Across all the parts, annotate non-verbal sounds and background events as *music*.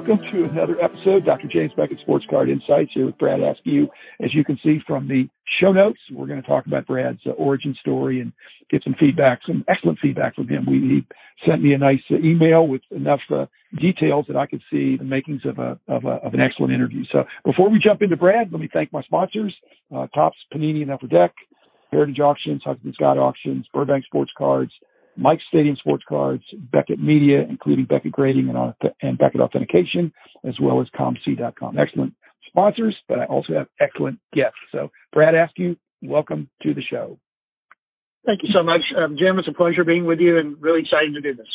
welcome to another episode, Dr. James Beckett Sports Card Insights here with Brad Askew. As you can see from the show notes, we're going to talk about Brad's uh, origin story and get some feedback, some excellent feedback from him. We, he sent me a nice uh, email with enough uh, details that I could see the makings of a, of a, of an excellent interview. So before we jump into Brad, let me thank my sponsors, uh, Topps, Panini, and Upper Deck, Heritage Auctions, Hudson Scott Auctions, Burbank Sports Cards, Mike Stadium Sports Cards, Beckett Media, including Beckett Grading and, and Beckett Authentication, as well as ComC.com. Excellent sponsors, but I also have excellent guests. So, Brad Askew, welcome to the show. Thank you so much, um, Jim. It's a pleasure being with you, and really excited to do this.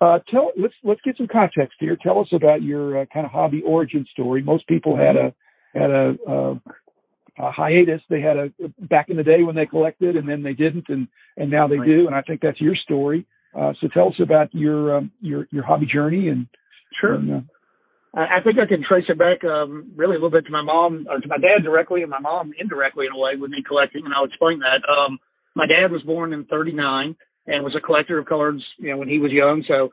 Uh, tell let's let's get some context here. Tell us about your uh, kind of hobby origin story. Most people had a had a, uh, uh, hiatus. They had a back in the day when they collected, and then they didn't, and and now they right. do. And I think that's your story. Uh, so tell us about your um, your your hobby journey and. Sure. And, uh, I think I can trace it back um, really a little bit to my mom, or to my dad directly, and my mom indirectly in a way with me collecting, and I'll explain that. Um, my dad was born in '39 and was a collector of cards, you know, when he was young. So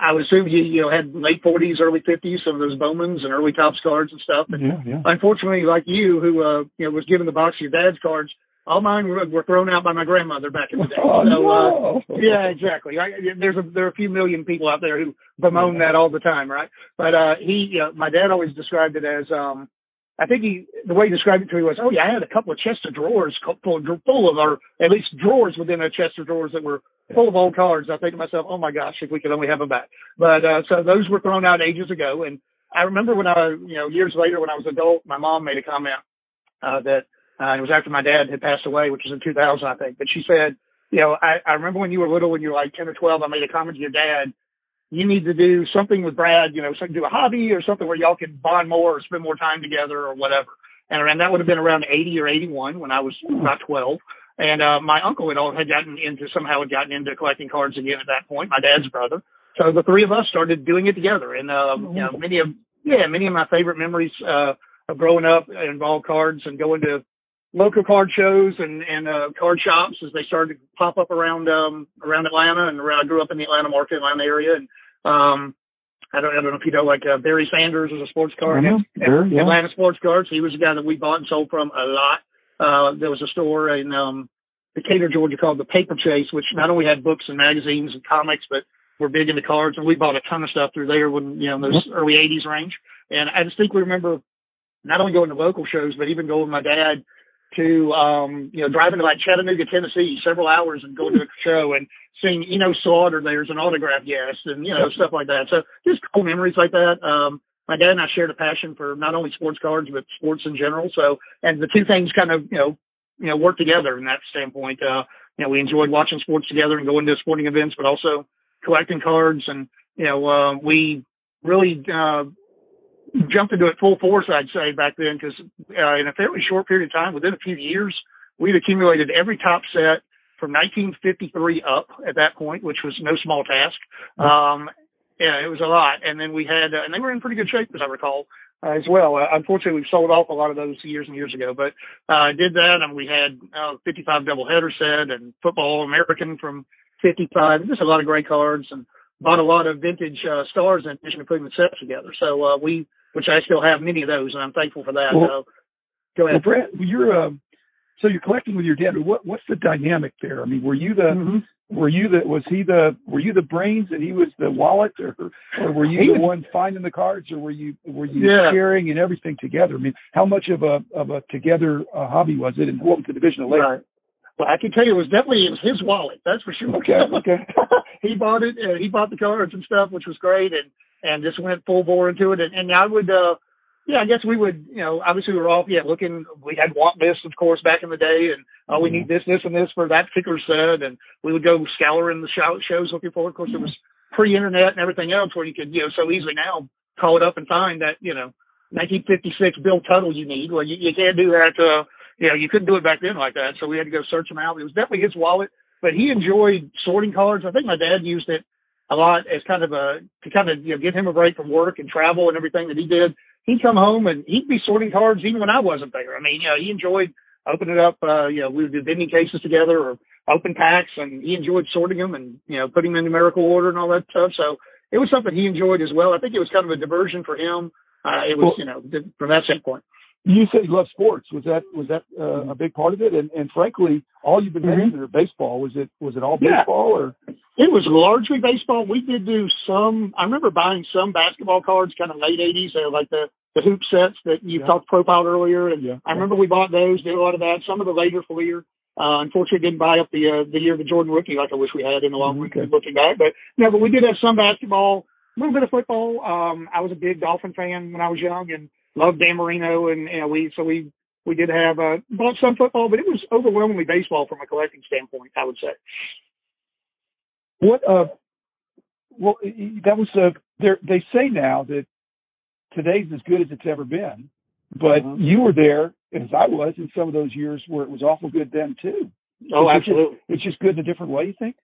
I would assume you you know, had late 40s, early 50s, some of those Bowmans and early Topps cards and stuff. And yeah, yeah. unfortunately, like you, who, uh, you know, was given the box of your dad's cards, all mine were, were thrown out by my grandmother back in the day. *laughs* Oh, so, no. uh, yeah, exactly. I, there's a, there are a few million people out there who bemoan that all the time, right? But, uh, he, you know, my dad always described it as, um, I think he, the way he described it to me was, oh yeah, I had a couple of chest of drawers full, full of, or at least drawers within a chest of drawers that were full of old cards. I think to myself, oh my gosh, if we could only have them back. But, uh, so those were thrown out ages ago. And I remember when I, you know, years later when I was adult, my mom made a comment, uh, that, uh, it was after my dad had passed away, which was in 2000, I think. But she said, you know, I, I remember when you were little, when you were like 10 or 12, I made a comment to your dad you need to do something with Brad, you know, do a hobby or something where y'all can bond more or spend more time together or whatever. And, and that would have been around 80 or 81 when I was about 12. And, uh, my uncle had all had gotten into, somehow had gotten into collecting cards again at that point, my dad's brother. So the three of us started doing it together. And, um, you know, many of, yeah, many of my favorite memories, uh, of growing up involved cards and going to local card shows and, and, uh, card shops as they started to pop up around, um, around Atlanta and around, I grew up in the Atlanta market, Atlanta area. And, um, I don't, I don't know if you know, like uh, Barry Sanders was a sports card. Sure, yeah. Atlanta Sports Cards. He was a guy that we bought and sold from a lot. Uh, there was a store in um, Decatur, Georgia called the Paper Chase, which not only had books and magazines and comics, but were big into cards. And we bought a ton of stuff through there when, you know, in those early 80s range. And I distinctly remember not only going to local shows, but even going with my dad to um you know driving to like Chattanooga, Tennessee, several hours and going to a *laughs* show and seeing you know Slaughter there's an autograph guest and you know stuff like that. So just cool memories like that. Um my dad and I shared a passion for not only sports cards but sports in general. So and the two things kind of you know you know work together in that standpoint. Uh you know we enjoyed watching sports together and going to sporting events, but also collecting cards and you know uh, we really uh jumped into it full force, I'd say back then, because uh, in a fairly short period of time, within a few years, we'd accumulated every Topps set from 1953 up at that point, which was no small task. Um, yeah, it was a lot. And then we had, uh, and they were in pretty good shape, as I recall, uh, as well. Uh, unfortunately, we've sold off a lot of those years and years ago, but uh, I did that, and we had uh, 55 doubleheader set and Football American from 55. Just a lot of great cards, and bought a lot of vintage uh, stars in addition to putting the sets together. So uh, we which I still have many of those, and I'm thankful for that. Well, go ahead. Well, you're um, so you're collecting with your dad. What what's the dynamic there? I mean, were you the mm-hmm. were you the was he the were you the brains and he was the wallet, or or were you the one finding the cards, or were you were you yeah. sharing and everything together? I mean, how much of a of a together uh, hobby was it, and what was the division of labor? Right. Well, I can tell you, it was definitely it was his wallet. That's for sure. Okay, okay. *laughs* he bought it. Uh, he bought the cards and stuff, which was great, and and just went full bore into it. And, and I would, uh, yeah, I guess we would, you know, obviously we were all, yeah, looking, we had want lists, of course, back in the day, and, oh, we need this, this, and this for that particular set, and we would go scouring the show, shows looking for. Of course, it was pre-internet and everything else where you could, you know, so easily now call it up and find that, you know, 1956 bill total you need. Well, you, you can't do that, uh, you know, you couldn't do it back then like that, so we had to go search them out. It was definitely his wallet, but he enjoyed sorting cards. I think my dad used it a lot as kind of a to kind of you know give him a break from work and travel and everything that he did. He'd come home and he'd be sorting cards even when I wasn't there. I mean, you know, he enjoyed opening up. Uh, you know, we would do vending cases together or open packs, and he enjoyed sorting them and you know putting them in numerical order and all that stuff. So it was something he enjoyed as well. I think it was kind of a diversion for him. Uh, it was, well, you know, from that standpoint. You said you love sports. Was that was that uh, a big part of it? And and frankly, all you've been mm-hmm. mentioning baseball. Was it was it all baseball yeah. or? It was largely baseball. We did do some. I remember buying some basketball cards, kind of late '80s, uh, like the the hoop sets that you yeah. talked profiled earlier. And yeah. I remember we bought those, did a lot of that. Some of the later Fleer. Uh, unfortunately, didn't buy up the uh, the year of the Jordan rookie like I wish we had in the long run. Looking back, but no, but we did have some basketball, a little bit of football. Um, I was a big Dolphin fan when I was young, and loved Dan Marino, and you know we so we we did have uh, bought some football, but it was overwhelmingly baseball from a collecting standpoint. I would say. What uh, well that was uh, they say now that today's as good as it's ever been, but uh-huh. you were there as I was in some of those years where it was awful good then too. Oh, it's absolutely. Just, it's just good in a different way. You think?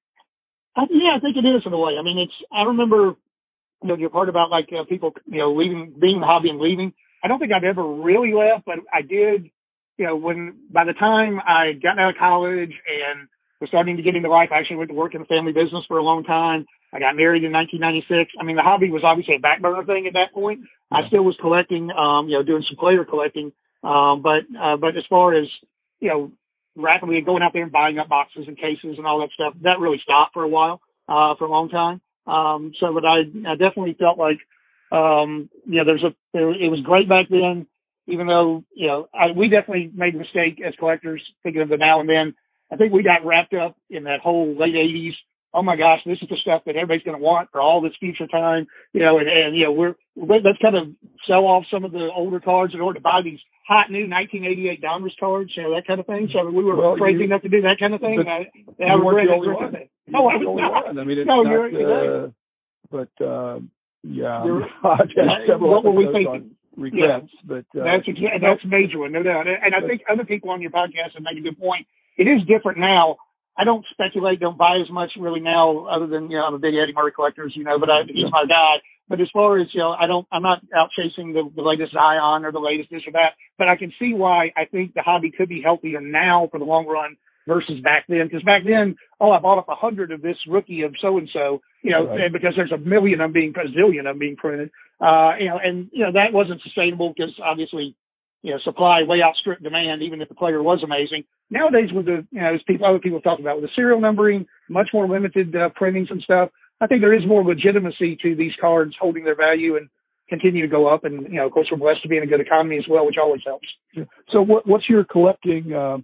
Yeah, I think it is in a way. I mean, it's. I remember, you know, your part about like uh, people, you know, leaving, being in the hobby and leaving. I don't think I've ever really left, but I did, you know, when by the time I got out of college and was starting to get into life, I actually went to work in the family business for a long time. I got married in 1996. I mean, the hobby was obviously a back burner thing at that point. Yeah. I still was collecting, um, you know, doing some player collecting. Um, but, uh, but as far as, you know, rapidly going out there and buying up boxes and cases and all that stuff, that really stopped for a while, uh, for a long time. Um, so, but I, I definitely felt like, um, you know, there's a, there, it was great back then, even though, you know, I, we definitely made a mistake as collectors thinking of the now and then. I think we got wrapped up in that whole late eighties. Oh my gosh, this is the stuff that everybody's going to want for all this future time, you know, and, and, you know, we're, let's kind of sell off some of the older cards in order to buy these hot new 1988 Donruss cards, you know, that kind of thing. So we were well, crazy enough to do that kind of thing. But I, I you weren't the only one. No, I was not. I mean, it's no, not, you're, uh, but, uh, yeah, *laughs* what were we thinking? Regrets, yeah. but uh, that's a, that's a major one, no doubt. And I think other people on your podcast have made a good point. It is different now. I don't speculate, don't buy as much really now, other than you know I'm a big Eddie Murray collector, as you know, but I, he's my guy. But as far as you know, I don't, I'm not out chasing the, the latest Zion or the latest this or that. But I can see why I think the hobby could be healthier now for the long run versus back then. Because back then, oh, I bought up a hundred of this rookie of so and so, you know, right. because there's a million of them being, a zillion of them being printed. Uh, you know, and you know that wasn't sustainable because obviously, you know, supply way outstripped demand, even if the player was amazing. Nowadays, with the, you know, as people, other people talk about, with the serial numbering, much more limited uh, printings and stuff, I think there is more legitimacy to these cards holding their value and continue to go up. And you know, of course, we're blessed to be in a good economy as well, which always helps. So, what, what's your collecting? Uh,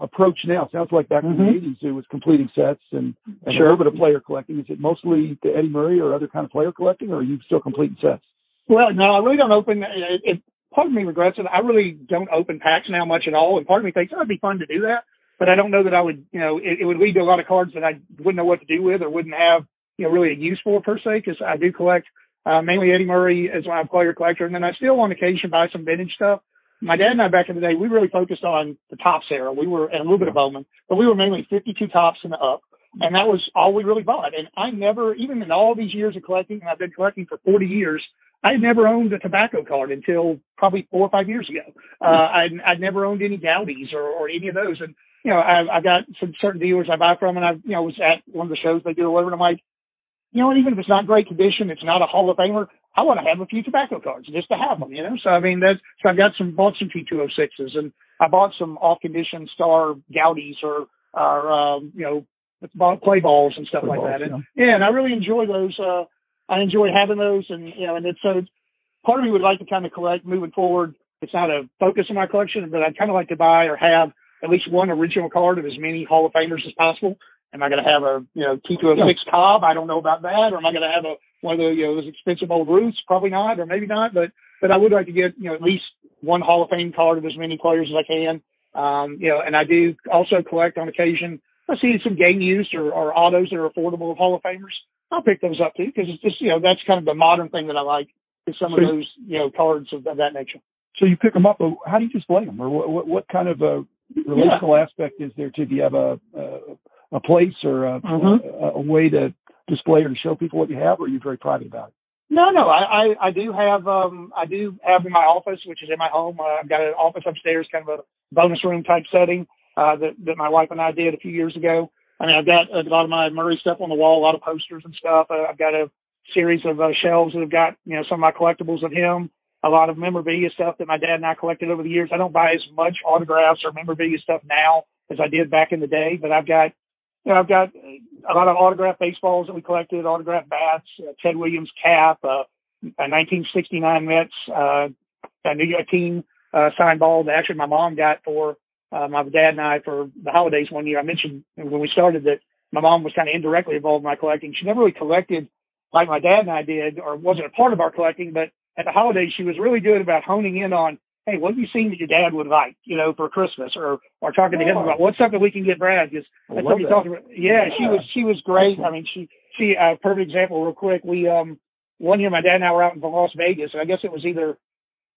approach now? Sounds like back mm-hmm. in the '80s mm-hmm. it was completing sets and, and sure. a little bit of player collecting. Is it mostly the Eddie Murray or other kind of player collecting, or are you still completing sets? Well, no, I really don't open. It, it, part of me regrets it. I really don't open packs now much at all, and part of me thinks oh, it'd be fun to do that, but I don't know that I would. You know, it, it would lead to a lot of cards that I wouldn't know what to do with or wouldn't have you know really a use for per se because I do collect uh, mainly Eddie Murray as my player collector, and then I still on occasion buy some vintage stuff my dad and I back in the day, we really focused on the Topps era. We were, and a little bit of Bowman, but we were mainly 52 Topps and up. And that was all we really bought. And I never, even in all these years of collecting, and I've been collecting for 40 years, I never owned a tobacco card until probably four or five years ago. Uh, I, I'd never owned any Goudeys or, or any of those. And, you know, I, I've got some certain dealers I buy from and I, you know, was at one of the shows they do or whatever. And I'm like, you know, even if it's not great condition, it's not a Hall of Famer. I want to have a few tobacco cards just to have them, you know. So I mean, that's so I've got some bought some T206s and I bought some off condition star Goudeys or or um, you know play balls and stuff play like balls, that. And yeah. yeah, and I really enjoy those. Uh, I enjoy having those, and you know, and it's so part of me would like to kind of collect moving forward. It's not a focus of my collection, but I'd kind of like to buy or have at least one original card of as many Hall of Famers as possible. Am I going to have a you know T206 yeah. Cobb? I don't know about that. Or am I going to have a one of the you know those expensive old Ruths? Probably not, or maybe not. But but I would like to get you know at least one Hall of Fame card of as many players as I can. Um, you know, and I do also collect on occasion. I see some game use or, or autos that are affordable of Hall of Famers. I'll pick those up too because it's just you know that's kind of the modern thing that I like is some of those you know cards of, of that nature. So you pick them up, but how do you display them, or what, what, what kind of a relational yeah. aspect is there to? Do you have a, a a place or a, mm-hmm. a, a, way to display or to show people what you have, or are you very private about it? No, no, I, I, I do have, um, I do have in my office, which is in my home. Uh, I've got an office upstairs, kind of a bonus room type setting, uh, that, that my wife and I did a few years ago. I mean, I've got a lot of my Murray stuff on the wall, a lot of posters and stuff. Uh, I've got a series of uh, shelves that have got you know some of my collectibles of him. A lot of memorabilia stuff that my dad and I collected over the years. I don't buy as much autographs or memorabilia stuff now as I did back in the day, but I've got you know, I've got a lot of autographed baseballs that we collected, autographed bats, uh, Ted Williams cap, uh, a 1969 Mets, uh, a New York team, uh, signed ball that actually my mom got for, uh, my dad and I for the holidays one year. I mentioned when we started that my mom was kind of indirectly involved in my collecting. She never really collected like my dad and I did, or wasn't a part of our collecting, but at the holidays, she was really good about honing in on, hey, what have you seen that your dad would like, you know, for Christmas, or or talking to him about what's something we can get Brad because that's what you talked about. Yeah, yeah, she was she was great. I mean, she she a uh, perfect example. Real quick, we um one year my dad and I were out in Las Vegas, and I guess it was either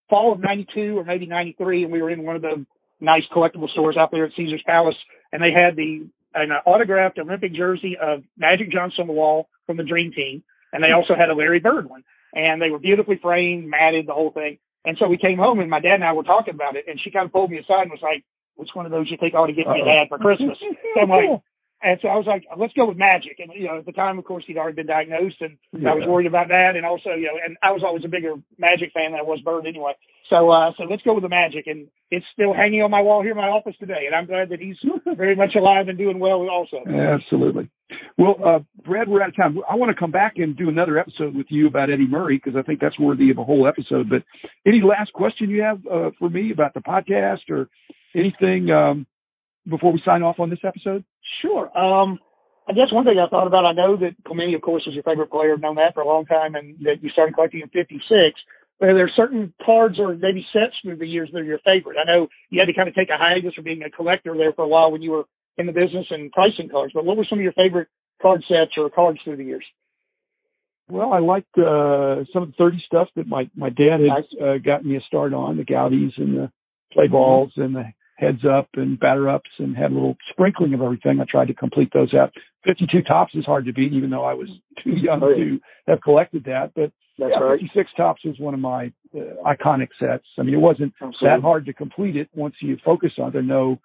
fall of '92 or maybe '93, and we were in one of the nice collectible stores out there at Caesar's Palace, and they had the an autographed Olympic jersey of Magic Johnson on the wall from the Dream Team, and they also had a Larry Bird one, and they were beautifully framed, matted, the whole thing. And so we came home, and my dad and I were talking about it, and she kind of pulled me aside and was like, "Which one of those you think I ought to get your dad for Christmas?" so I'm like, and so I was like, let's go with Magic. And, you know, at the time, of course, he'd already been diagnosed and yeah. I was worried about that. And also, you know, and I was always a bigger Magic fan than I was Bird anyway. So, uh, so let's go with the Magic. And it's still hanging on my wall here in my office today. And I'm glad that he's very much alive and doing well also. Absolutely. Well, uh, Brad, we're out of time. I want to come back and do another episode with you about Eddie Murray because I think that's worthy of a whole episode. But any last question you have uh, for me about the podcast or anything um, before we sign off on this episode? Sure. Um, I guess one thing I thought about, I know that Clemente, of course, is your favorite player. I've known that for a long time and that you started collecting in 56. But are there certain cards or maybe sets through the years that are your favorite? I know you had to kind of take a hiatus from being a collector there for a while when you were in the business and pricing cards, but what were some of your favorite card sets or cards through the years? Well, I liked uh, some of the 30 stuff that my, my dad had uh, gotten me a start on, the Goudeys and the play balls and the heads up and batter ups and had a little sprinkling of everything. I tried to complete those out. 52 Topps is hard to beat, even though I was *laughs* too young oh, yeah. to have collected that. But That's yeah, right. 56 Topps was one of my uh, iconic sets. I mean, it wasn't Absolutely. that hard to complete it once you focus on it. There are no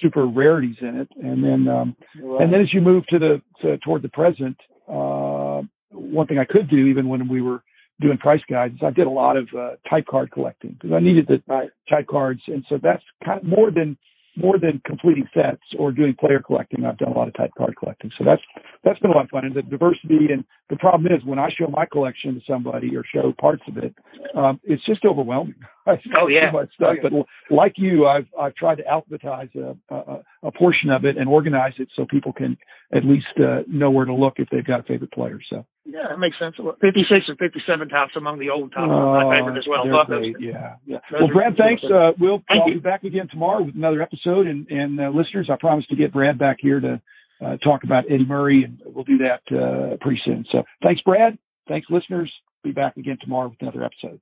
super rarities in it. And then, um, right. and then as you move to the, to, toward the present, uh, one thing I could do even when we were doing price guides, I did a lot of uh, type card collecting because I needed the right. type cards, and so that's kind of more than more than completing sets or doing player collecting. I've done a lot of type card collecting, so that's that's been a lot of fun. And the diversity and the problem is when I show my collection to somebody or show parts of it, um, it's just overwhelming. *laughs* oh yeah, much stuff. Oh. But like you, I've I've tried to alphabetize a, a, a portion of it and organize it so people can at least uh, know where to look if they've got a favorite players. So. Yeah, that makes sense. 56 and 57 Topps among the old Topps uh, my favorite as well. Great. Yeah, yeah. Well, Brad, thanks. Uh, we'll Thank be back again tomorrow with another episode. And, and uh, listeners, I promise to get Brad back here to uh, talk about Eddie Murray, and we'll do that uh, pretty soon. So thanks, Brad. Thanks, listeners. Be back again tomorrow with another episode.